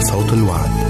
صوت الوعد.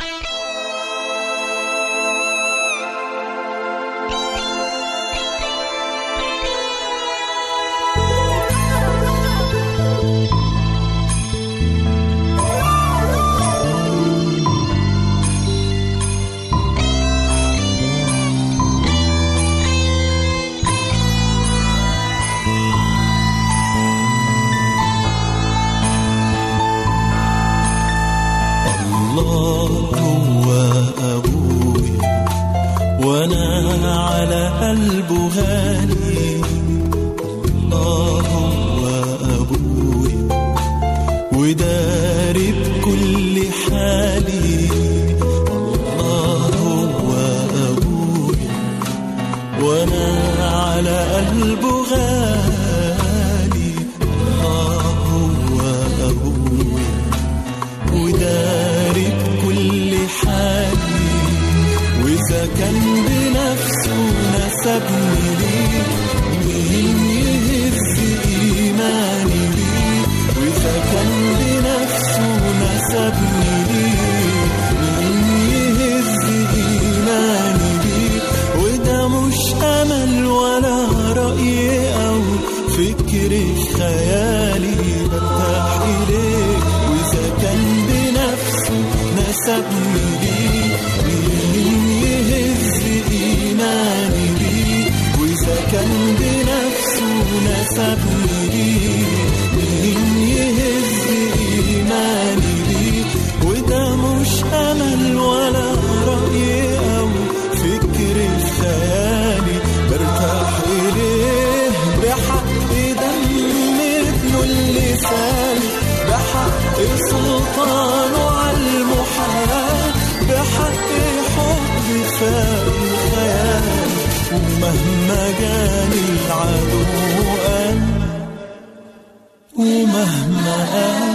على البغاني الله هو أبوي وده suddenly كان العدو قال ومهما قال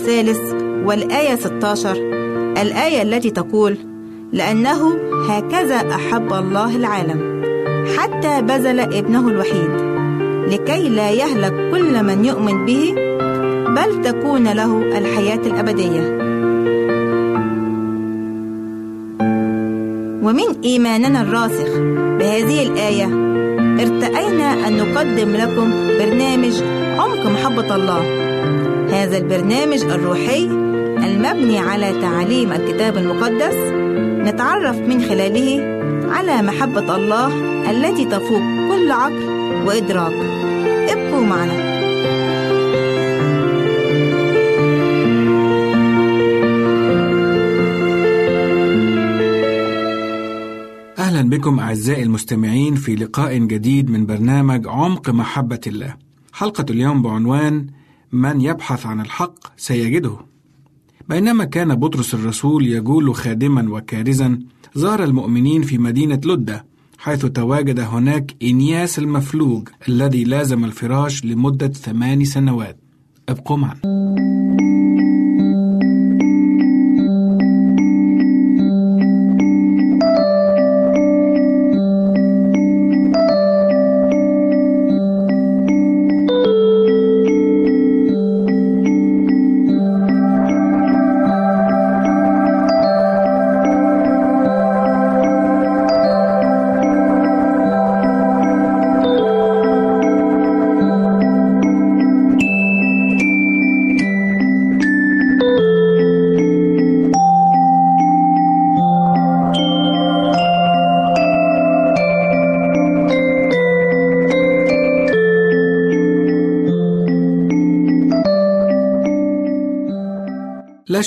الثالث والآية 16 الآية التي تقول لأنه هكذا أحب الله العالم حتى بذل ابنه الوحيد لكي لا يهلك كل من يؤمن به بل تكون له الحياة الأبدية. ومن إيماننا الراسخ بهذه الآية ارتأينا أن نقدم لكم برنامج عمق محبة الله هذا البرنامج الروحي المبني على تعاليم الكتاب المقدس نتعرف من خلاله على محبة الله التي تفوق كل عقل وإدراك ابقوا معنا أهلا بكم أعزائي المستمعين في لقاء جديد من برنامج عمق محبة الله. حلقة اليوم بعنوان من يبحث عن الحق سيجده. بينما كان بطرس الرسول يجول خادما وكارزا زار المؤمنين في مدينة لدة حيث تواجد هناك إنياس المفلوج الذي لازم الفراش لمدة ثمان سنوات. أبقوا معنا.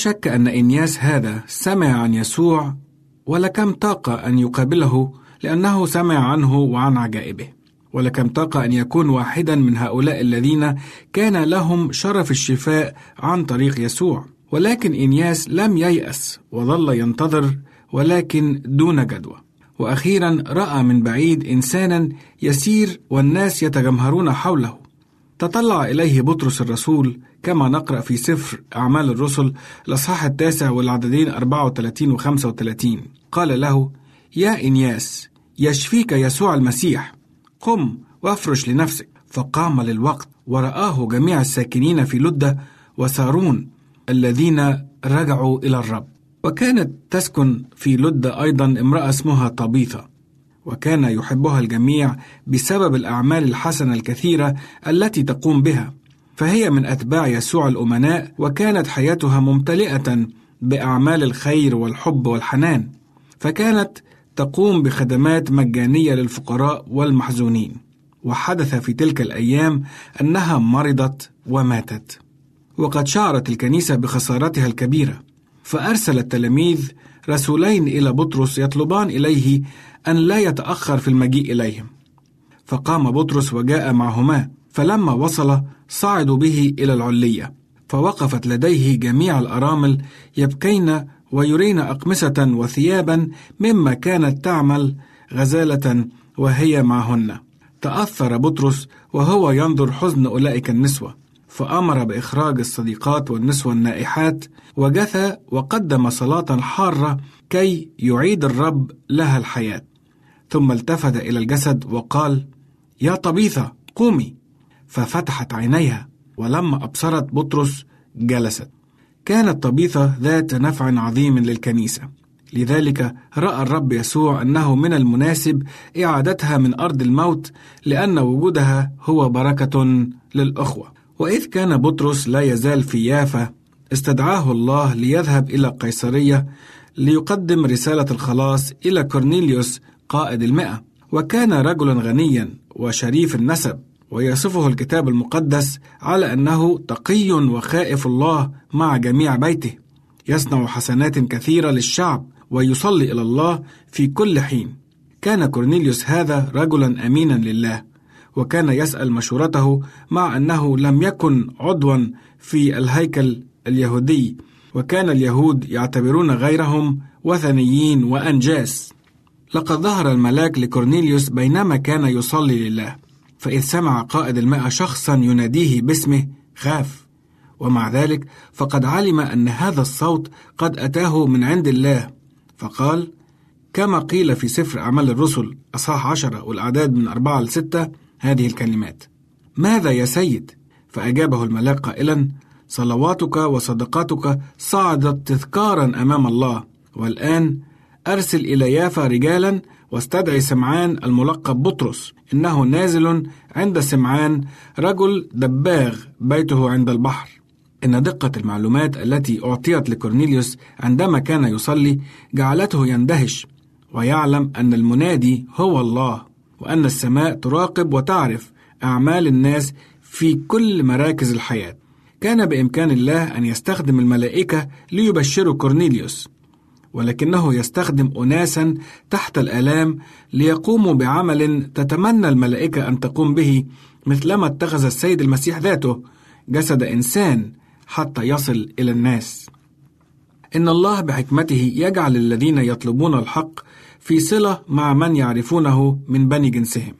شك أن إنياس هذا سمع عن يسوع ولكم طاقة أن يقابله لأنه سمع عنه وعن عجائبه. ولكم طاقة أن يكون واحدا من هؤلاء الذين كان لهم شرف الشفاء عن طريق يسوع. ولكن إنياس لم ييأس وظل ينتظر ولكن دون جدوى. وأخيرا رأى من بعيد إنسانا يسير والناس يتجمهرون حوله. تطلع إليه بطرس الرسول كما نقرأ في سفر أعمال الرسل الأصحاح التاسع والعددين 34 و 35 قال له يا إنياس يشفيك يسوع المسيح. قم وافرش لنفسك. فقام للوقت ورآه جميع الساكنين في لدة وسارون الذين رجعوا إلى الرب. وكانت تسكن في لدة أيضا امرأة اسمها طبيثة. وكان يحبها الجميع بسبب الأعمال الحسنة الكثيرة التي تقوم بها. فهي من أتباع يسوع الأمناء وكانت حياتها ممتلئة بأعمال الخير والحب والحنان. فكانت تقوم بخدمات مجانية للفقراء والمحزونين. وحدث في تلك الأيام أنها مرضت وماتت. وقد شعرت الكنيسة بخسارتها الكبيرة. فأرسل التلاميذ رسولين إلى بطرس يطلبان إليه أن لا يتأخر في المجيء إليهم. فقام بطرس وجاء معهما فلما وصل صعدوا به إلى العلية فوقفت لديه جميع الأرامل يبكين ويرين أقمصة وثيابا مما كانت تعمل غزالة وهي معهن. تأثر بطرس وهو ينظر حزن أولئك النسوة فأمر بإخراج الصديقات والنسوة النائحات وجثى وقدم صلاة حارة كي يعيد الرب لها الحياة. ثم التفت إلى الجسد وقال يا طبيثة قومي. ففتحت عينيها ولما أبصرت بطرس جلست. كانت طبيثة ذات نفع عظيم للكنيسة. لذلك رأى الرب يسوع أنه من المناسب إعادتها من أرض الموت لأن وجودها هو بركة للأخوة. وإذ كان بطرس لا يزال في يافا استدعاه الله ليذهب إلى قيصرية ليقدم رسالة الخلاص إلى كورنيليوس قائد المئة. وكان رجلا غنيا وشريف النسب ويصفه الكتاب المقدس على أنه تقي وخائف الله مع جميع بيته. يصنع حسنات كثيرة للشعب ويصلي إلى الله في كل حين. كان كورنيليوس هذا رجلا أمينا لله وكان يسأل مشورته مع أنه لم يكن عضوا في الهيكل اليهودي. وكان اليهود يعتبرون غيرهم وثنيين وأنجاس. لقد ظهر الملاك لكورنيليوس بينما كان يصلي لله فإذ سمع قائد المئة شخصا يناديه باسمه خاف ومع ذلك فقد علم أن هذا الصوت قد أتاه من عند الله فقال كما قيل في سفر أعمال الرسل أصحاح عشرة والأعداد من أربعة لستة هذه الكلمات ماذا يا سيد؟ فأجابه الملاك قائلا صلواتك وصدقاتك صعدت تذكارا أمام الله والآن أرسل إلى يافا رجالا واستدعي سمعان الملقب بطرس إنه نازل عند سمعان رجل دباغ بيته عند البحر. إن دقة المعلومات التي أعطيت لكورنيليوس عندما كان يصلي جعلته يندهش ويعلم أن المنادي هو الله وأن السماء تراقب وتعرف أعمال الناس في كل مراكز الحياة. كان بإمكان الله أن يستخدم الملائكة ليبشروا كورنيليوس. ولكنه يستخدم أناسا تحت الآلام ليقوموا بعمل تتمنى الملائكة أن تقوم به مثلما اتخذ السيد المسيح ذاته جسد إنسان حتى يصل إلى الناس. إن الله بحكمته يجعل الذين يطلبون الحق في صلة مع من يعرفونه من بني جنسهم.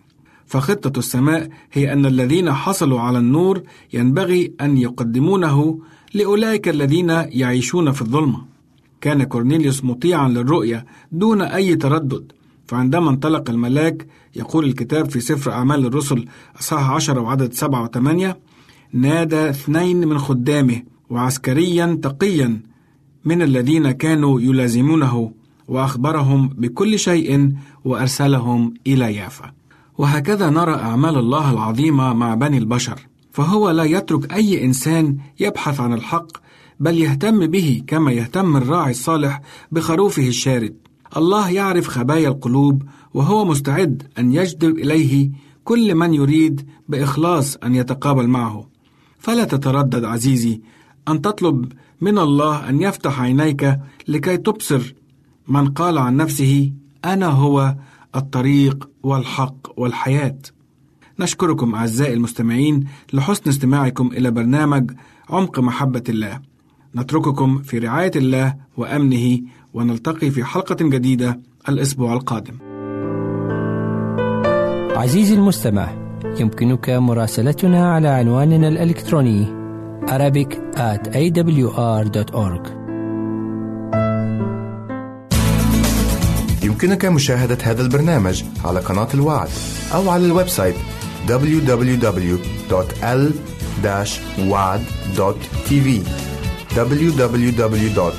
فخطة السماء هي أن الذين حصلوا على النور ينبغي أن يقدمونه لأولئك الذين يعيشون في الظلمة. كان كورنيليوس مطيعا للرؤية دون أي تردد. فعندما انطلق الملاك يقول الكتاب في سفر أعمال الرسل أصحاح عشرة وعدد سبعة وثمانية نادى اثنين من خدامه وعسكريا تقيا من الذين كانوا يلازمونه وأخبرهم بكل شيء وأرسلهم إلى يافا. وهكذا نرى أعمال الله العظيمة مع بني البشر. فهو لا يترك أي إنسان يبحث عن الحق بل يهتم به كما يهتم الراعي الصالح بخروفه الشارد. الله يعرف خبايا القلوب وهو مستعد أن يجذب إليه كل من يريد بإخلاص أن يتقابل معه. فلا تتردد عزيزي أن تطلب من الله أن يفتح عينيك لكي تبصر من قال عن نفسه أنا هو الطريق والحق والحياة. نشكركم أعزائي المستمعين لحسن استماعكم إلى برنامج عمق محبة الله. نترككم في رعاية الله وأمنه ونلتقي في حلقة جديدة الأسبوع القادم. عزيزي المستمع، يمكنك مراسلتنا على عنواننا الإلكتروني Arabic at awr.org. يمكنك مشاهدة هذا البرنامج على قناة الوعد أو على ال website www.l-wad.tv www.al-waad.tv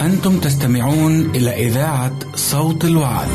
أنتم تستمعون إلى إذاعة صوت الوعد.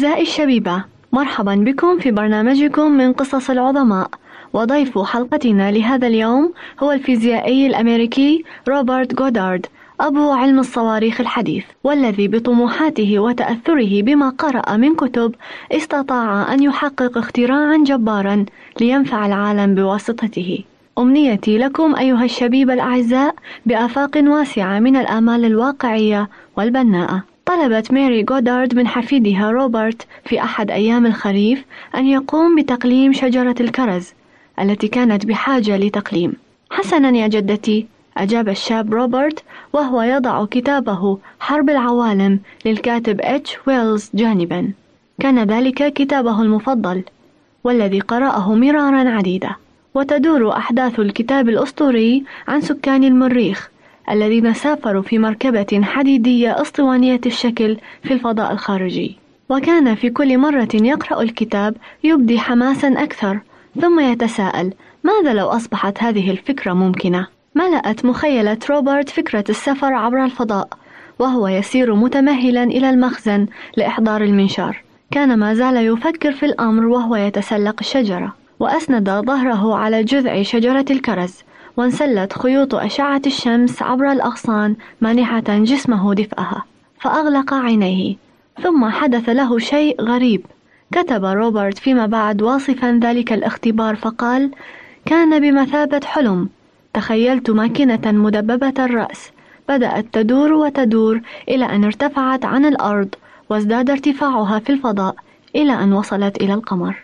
أعزائي الشبيبة مرحبا بكم في برنامجكم من قصص العظماء. وضيف حلقتنا لهذا اليوم هو الفيزيائي الأمريكي روبرت جودارد أبو علم الصواريخ الحديث والذي بطموحاته وتأثره بما قرأ من كتب استطاع أن يحقق اختراعا جبارا لينفع العالم بواسطته. أمنيتي لكم أيها الشبيب الأعزاء بآفاق واسعة من الآمال الواقعية والبناءة. طلبت ماري جودارد من حفيدها روبرت في أحد أيام الخريف أن يقوم بتقليم شجرة الكرز التي كانت بحاجة لتقليم. حسنا يا جدتي أجاب الشاب روبرت وهو يضع كتابه حرب العوالم للكاتب إتش ويلز جانبا. كان ذلك كتابه المفضل والذي قرأه مرارا عديدة. وتدور أحداث الكتاب الأسطوري عن سكان المريخ الذين سافروا في مركبة حديدية أسطوانية الشكل في الفضاء الخارجي. وكان في كل مرة يقرأ الكتاب يبدي حماسا أكثر ثم يتساءل ماذا لو أصبحت هذه الفكرة ممكنة؟ ملأت مخيلة روبرت فكرة السفر عبر الفضاء وهو يسير متمهلا إلى المخزن لإحضار المنشار. كان ما زال يفكر في الأمر وهو يتسلق الشجرة وأسند ظهره على جذع شجرة الكرز. وانسلت خيوط أشعة الشمس عبر الأغصان مانحة جسمه دفئها فأغلق عينيه ثم حدث له شيء غريب. كتب روبرت فيما بعد واصفا ذلك الاختبار فقال كان بمثابة حلم. تخيلت ماكنة مدببة الرأس. بدأت تدور وتدور إلى أن ارتفعت عن الأرض وازداد ارتفاعها في الفضاء إلى أن وصلت إلى القمر.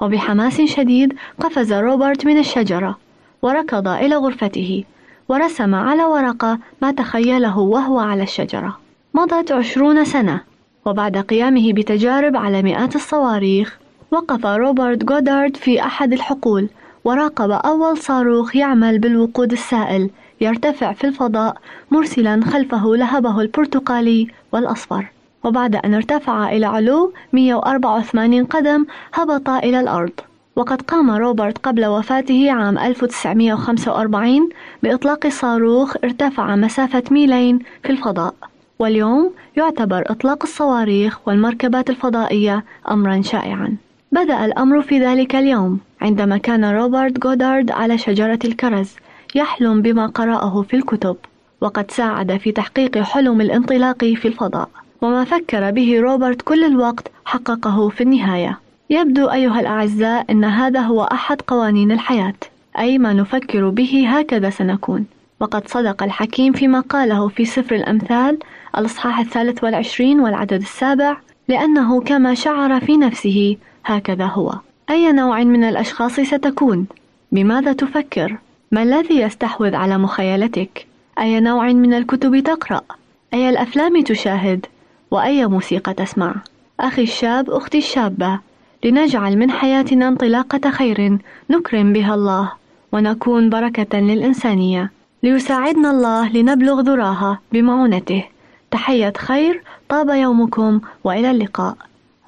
وبحماس شديد قفز روبرت من الشجرة. وركض إلى غرفته ورسم على ورقة ما تخيله وهو على الشجرة. مضت عشرون سنة وبعد قيامه بتجارب على مئات الصواريخ وقف روبرت جودارد في أحد الحقول وراقب أول صاروخ يعمل بالوقود السائل يرتفع في الفضاء مرسلا خلفه لهبه البرتقالي والأصفر. وبعد أن ارتفع إلى علو 184 قدم هبط إلى الأرض. وقد قام روبرت قبل وفاته عام 1945 بإطلاق صاروخ ارتفع مسافة ميلين في الفضاء. واليوم يعتبر إطلاق الصواريخ والمركبات الفضائية أمرا شائعا. بدأ الأمر في ذلك اليوم عندما كان روبرت جودارد على شجرة الكرز يحلم بما قرأه في الكتب وقد ساعد في تحقيق حلم الانطلاق في الفضاء. وما فكر به روبرت كل الوقت حققه في النهاية. يبدو أيها الأعزاء أن هذا هو أحد قوانين الحياة أي ما نفكر به هكذا سنكون وقد صدق الحكيم فيما قاله في سفر الأمثال الإصحاح الثالث والعشرين والعدد السابع لأنه كما شعر في نفسه هكذا هو أي نوع من الأشخاص ستكون؟ بماذا تفكر؟ ما الذي يستحوذ على مخيلتك؟ أي نوع من الكتب تقرأ؟ أي الأفلام تشاهد؟ وأي موسيقى تسمع؟ أخي الشاب أختي الشابة لنجعل من حياتنا انطلاقة خير نكرم بها الله ونكون بركة للإنسانية. ليساعدنا الله لنبلغ ذراها بمعونته. تحية خير طاب يومكم وإلى اللقاء.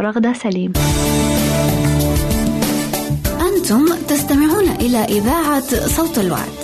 رغدة سليم. أنتم تستمعون إلى إذاعة صوت الوعد.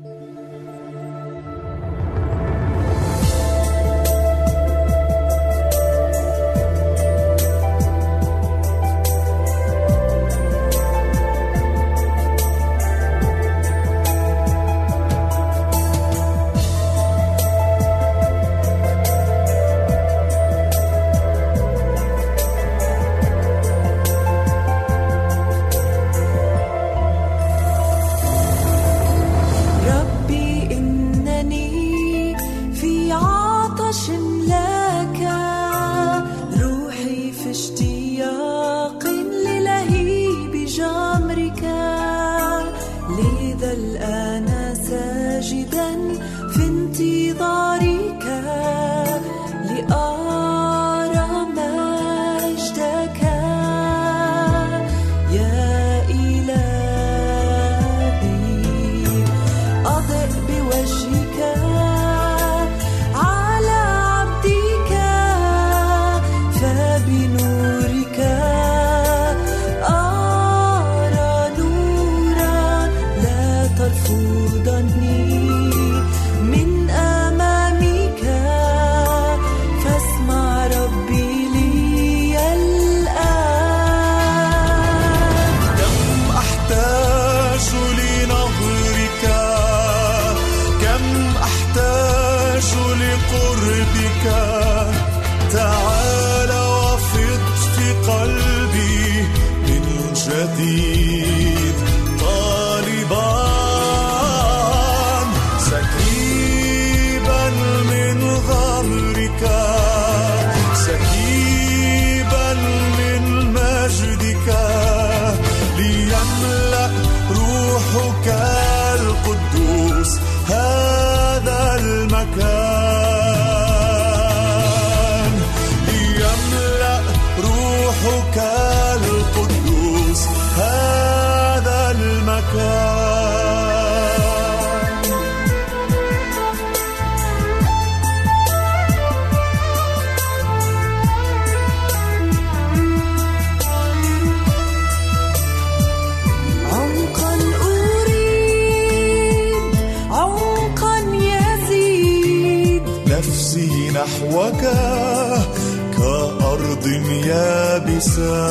يابسة.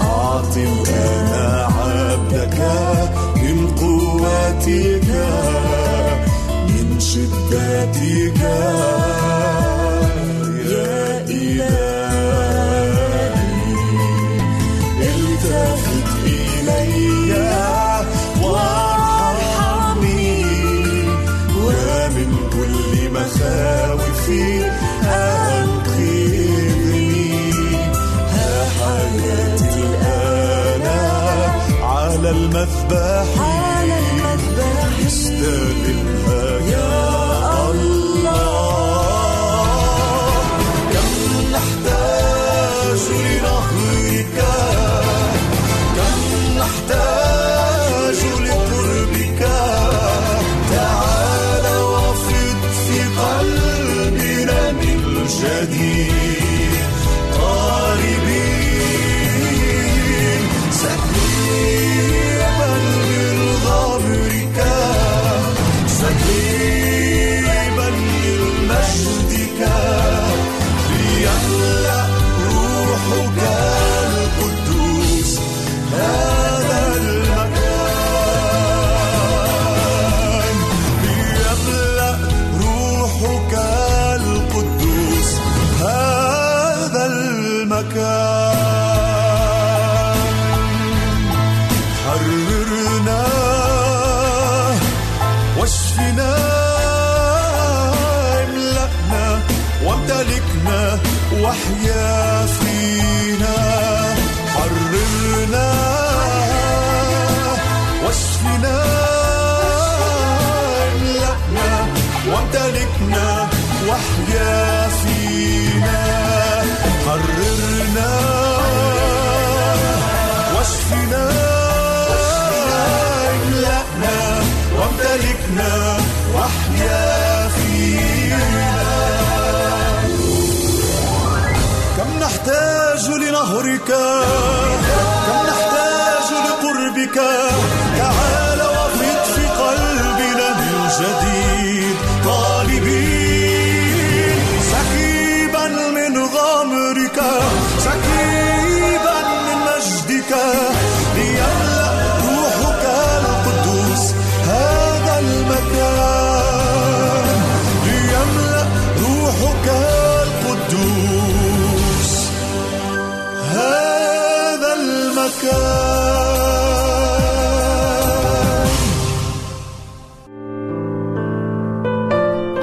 أعط وأنا عبدك من قوتك من شدتك المذبح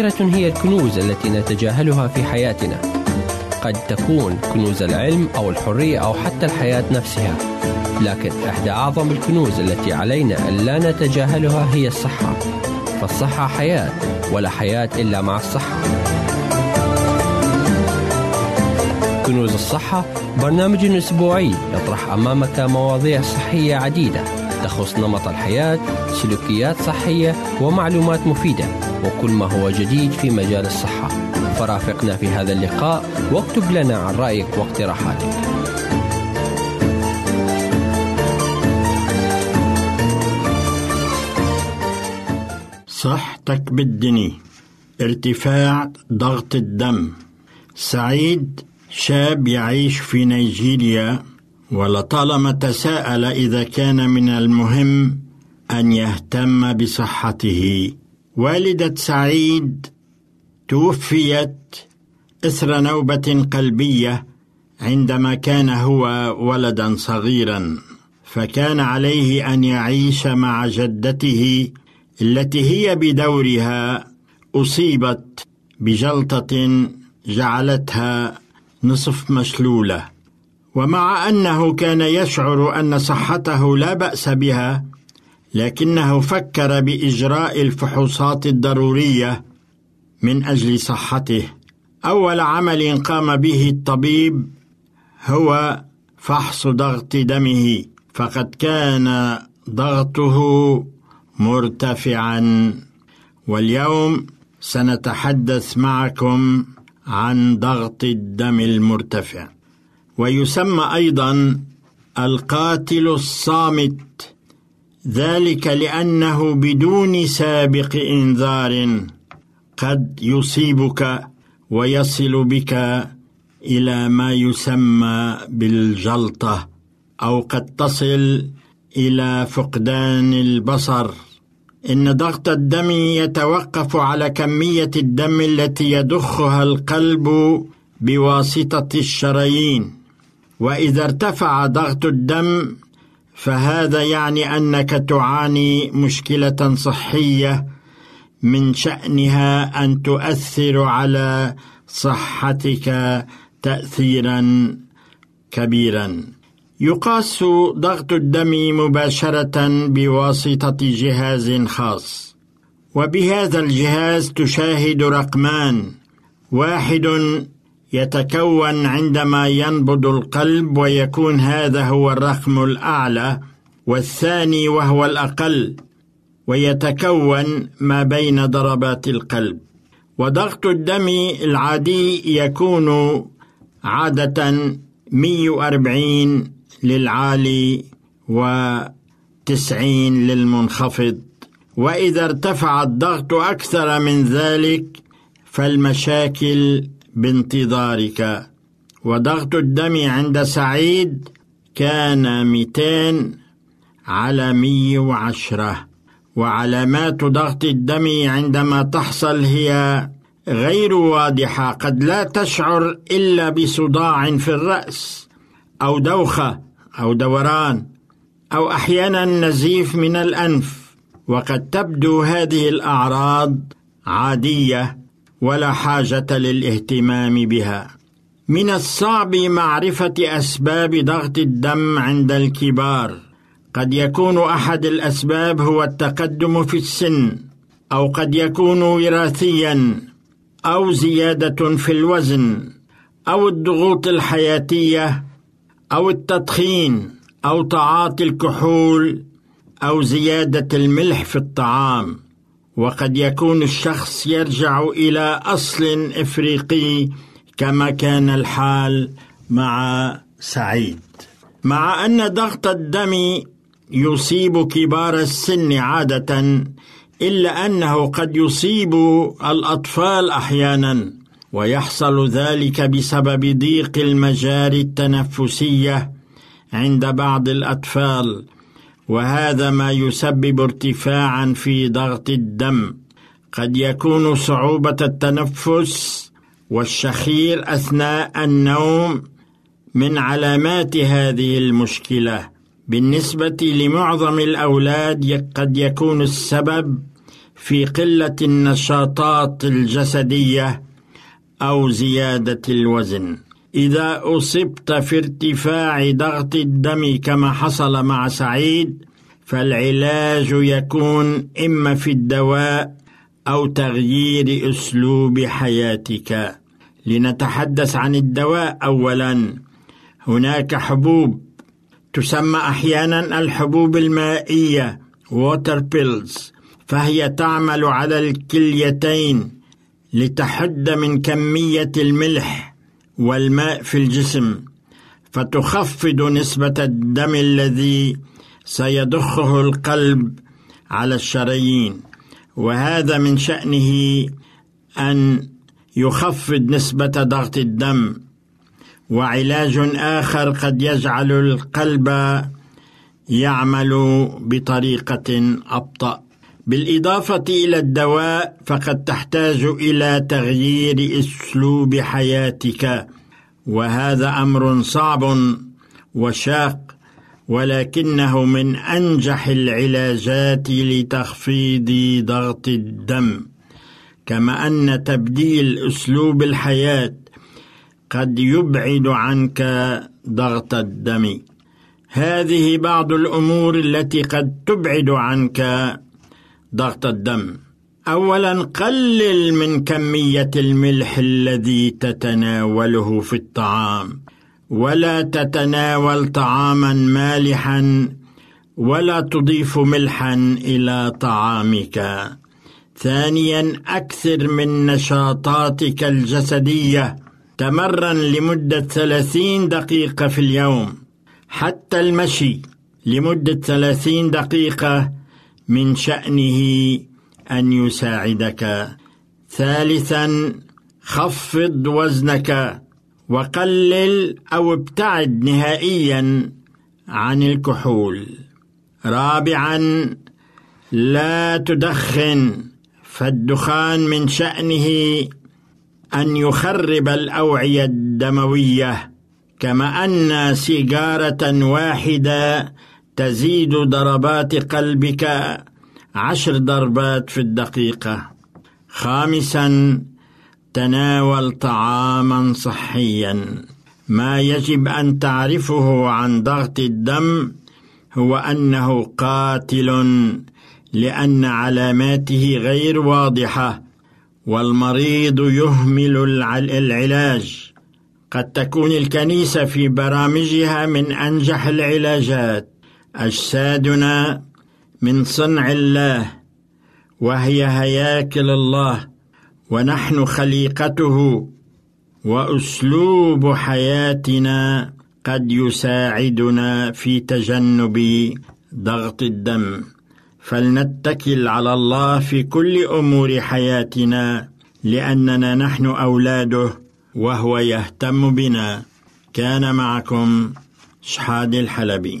كثيرة هي الكنوز التي نتجاهلها في حياتنا. قد تكون كنوز العلم أو الحرية أو حتى الحياة نفسها. لكن إحدى أعظم الكنوز التي علينا أن لا نتجاهلها هي الصحة. فالصحة حياة ولا حياة إلا مع الصحة. كنوز الصحة برنامج أسبوعي يطرح أمامك مواضيع صحية عديدة. تخص نمط الحياة سلوكيات صحية ومعلومات مفيدة. وكل ما هو جديد في مجال الصحة. فرافقنا في هذا اللقاء واكتب لنا عن رأيك واقتراحاتك. صحتك بالدني. ارتفاع ضغط الدم. سعيد شاب يعيش في نيجيريا ولطالما تساءل إذا كان من المهم أن يهتم بصحته. والدة سعيد توفيت إثر نوبة قلبية عندما كان هو ولدا صغيرا فكان عليه أن يعيش مع جدته التي هي بدورها أصيبت بجلطة جعلتها نصف مشلولة. ومع أنه كان يشعر أن صحته لا بأس بها لكنه فكر بإجراء الفحوصات الضرورية من أجل صحته. أول عمل قام به الطبيب هو فحص ضغط دمه فقد كان ضغطه مرتفعا. واليوم سنتحدث معكم عن ضغط الدم المرتفع. ويسمى أيضا القاتل الصامت. ذلك لأنه بدون سابق إنذار قد يصيبك ويصل بك إلى ما يسمى بالجلطة أو قد تصل إلى فقدان البصر. إن ضغط الدم يتوقف على كمية الدم التي يضخها القلب بواسطة الشرايين. وإذا ارتفع ضغط الدم فهذا يعني أنك تعاني مشكلة صحية من شأنها أن تؤثر على صحتك تاثيرا كبيرا. يقاس ضغط الدم مباشرة بواسطة جهاز خاص وبهذا الجهاز تشاهد رقمان واحد يتكون عندما ينبض القلب ويكون هذا هو الرقم الأعلى والثاني وهو الأقل ويتكون ما بين ضربات القلب. وضغط الدم العادي يكون عادة 140 للعالي و90 للمنخفض. وإذا ارتفع الضغط أكثر من ذلك فالمشاكل بانتظارك. وضغط الدم عند سعيد كان 200 على 110 وعلامات ضغط الدم عندما تحصل هي غير واضحة قد لا تشعر إلا بصداع في الرأس أو دوخة أو دوران أو أحيانا نزيف من الأنف. وقد تبدو هذه الأعراض عادية ولا حاجة للاهتمام بها. من الصعب معرفة أسباب ضغط الدم عند الكبار. قد يكون أحد الأسباب هو التقدم في السن أو قد يكون وراثيا أو زيادة في الوزن أو الضغوط الحياتية أو التدخين أو تعاطي الكحول أو زيادة الملح في الطعام. وقد يكون الشخص يرجع إلى أصل إفريقي كما كان الحال مع سعيد. مع أن ضغط الدم يصيب كبار السن عادة إلا أنه قد يصيب الأطفال أحيانا ويحصل ذلك بسبب ضيق المجاري التنفسية عند بعض الأطفال. وهذا ما يسبب ارتفاعا في ضغط الدم. قد يكون صعوبة التنفس والشخير أثناء النوم من علامات هذه المشكلة. بالنسبة لمعظم الأولاد قد يكون السبب في قلة النشاطات الجسدية أو زيادة الوزن. إذا أصبت في ارتفاع ضغط الدم كما حصل مع سعيد فالعلاج يكون إما في الدواء أو تغيير أسلوب حياتك. لنتحدث عن الدواء اولا. هناك حبوب تسمى أحيانا الحبوب المائية water pills فهي تعمل على الكليتين لتحد من كمية الملح. والماء في الجسم فتخفض نسبة الدم الذي سيضخه القلب على الشرايين. وهذا من شأنه أن يخفض نسبة ضغط الدم. وعلاج آخر قد يجعل القلب يعمل بطريقة أبطأ. بالإضافة إلى الدواء فقد تحتاج إلى تغيير أسلوب حياتك. وهذا أمر صعب وشاق ولكنه من أنجح العلاجات لتخفيض ضغط الدم. كما أن تبديل أسلوب الحياة قد يبعد عنك ضغط الدم. هذه بعض الأمور التي قد تبعد عنك ضغط الدم. اولا قلل من كمية الملح الذي تتناوله في الطعام. ولا تتناول طعاما مالحا ولا تضيف ملحا إلى طعامك. ثانيا أكثر من نشاطاتك الجسدية. تمرن لمدة ثلاثين دقيقة في اليوم. حتى المشي لمدة ثلاثين دقيقة من شأنه أن يساعدك. ثالثا خفض وزنك وقلل أو ابتعد نهائيا عن الكحول. رابعا لا تدخن. فالدخان من شأنه أن يخرب الأوعية الدموية كما أن سيجارة واحدة تزيد ضربات قلبك عشر ضربات في الدقيقة. خامسا تناول طعاما صحيا. ما يجب أن تعرفه عن ضغط الدم هو أنه قاتل لأن علاماته غير واضحة والمريض يهمل العلاج. قد تكون الكنيسة في برامجها من أنجح العلاجات. أجسادنا من صنع الله وهي هياكل الله ونحن خليقته وأسلوب حياتنا قد يساعدنا في تجنب ضغط الدم. فلنتكل على الله في كل أمور حياتنا لأننا نحن أولاده وهو يهتم بنا. كان معكم شحاد الحلبي.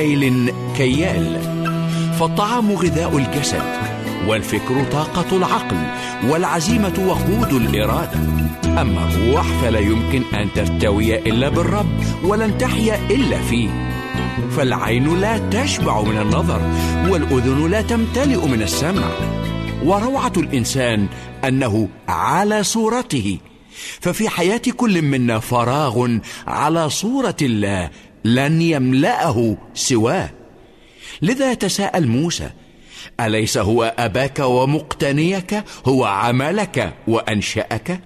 كيل كيال. فالطعام غذاء الجسد والفكر طاقة العقل والعزيمة وقود الإرادة. أما الروح فلا يمكن أن ترتوي إلا بالرب ولن تحيا إلا فيه. فالعين لا تشبع من النظر والأذن لا تمتلئ من السمع. وروعة الإنسان أنه على صورته. ففي حياة كل منا فراغ على صورة الله لن يملأه سواه. لذا يتساءل موسى أليس هو أباك ومقتنيك؟ هو عملك وأنشأك؟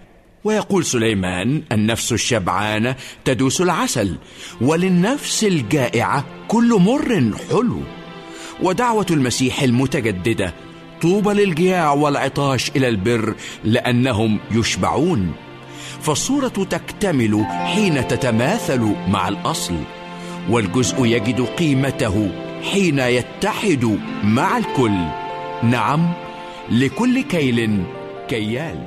ويقول سليمان النفس الشبعانة تدوس العسل وللنفس الجائعة كل مر حلو. ودعوة المسيح المتجددة طوبى للجياع والعطاش إلى البر لأنهم يشبعون. فالصورة تكتمل حين تتماثل مع الأصل. والجزء يجد قيمته حين يتحد مع الكل. نعم لكل كيل كيال.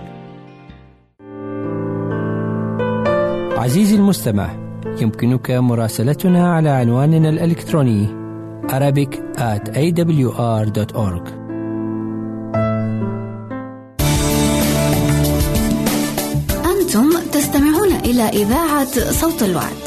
عزيزي المستمع يمكنك مراسلتنا على عنواننا الإلكتروني Arabic at awr.org أنتم تستمعون إلى إذاعة صوت الوعد.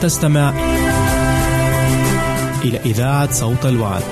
تستمع إلى إذاعة صوت الوعد.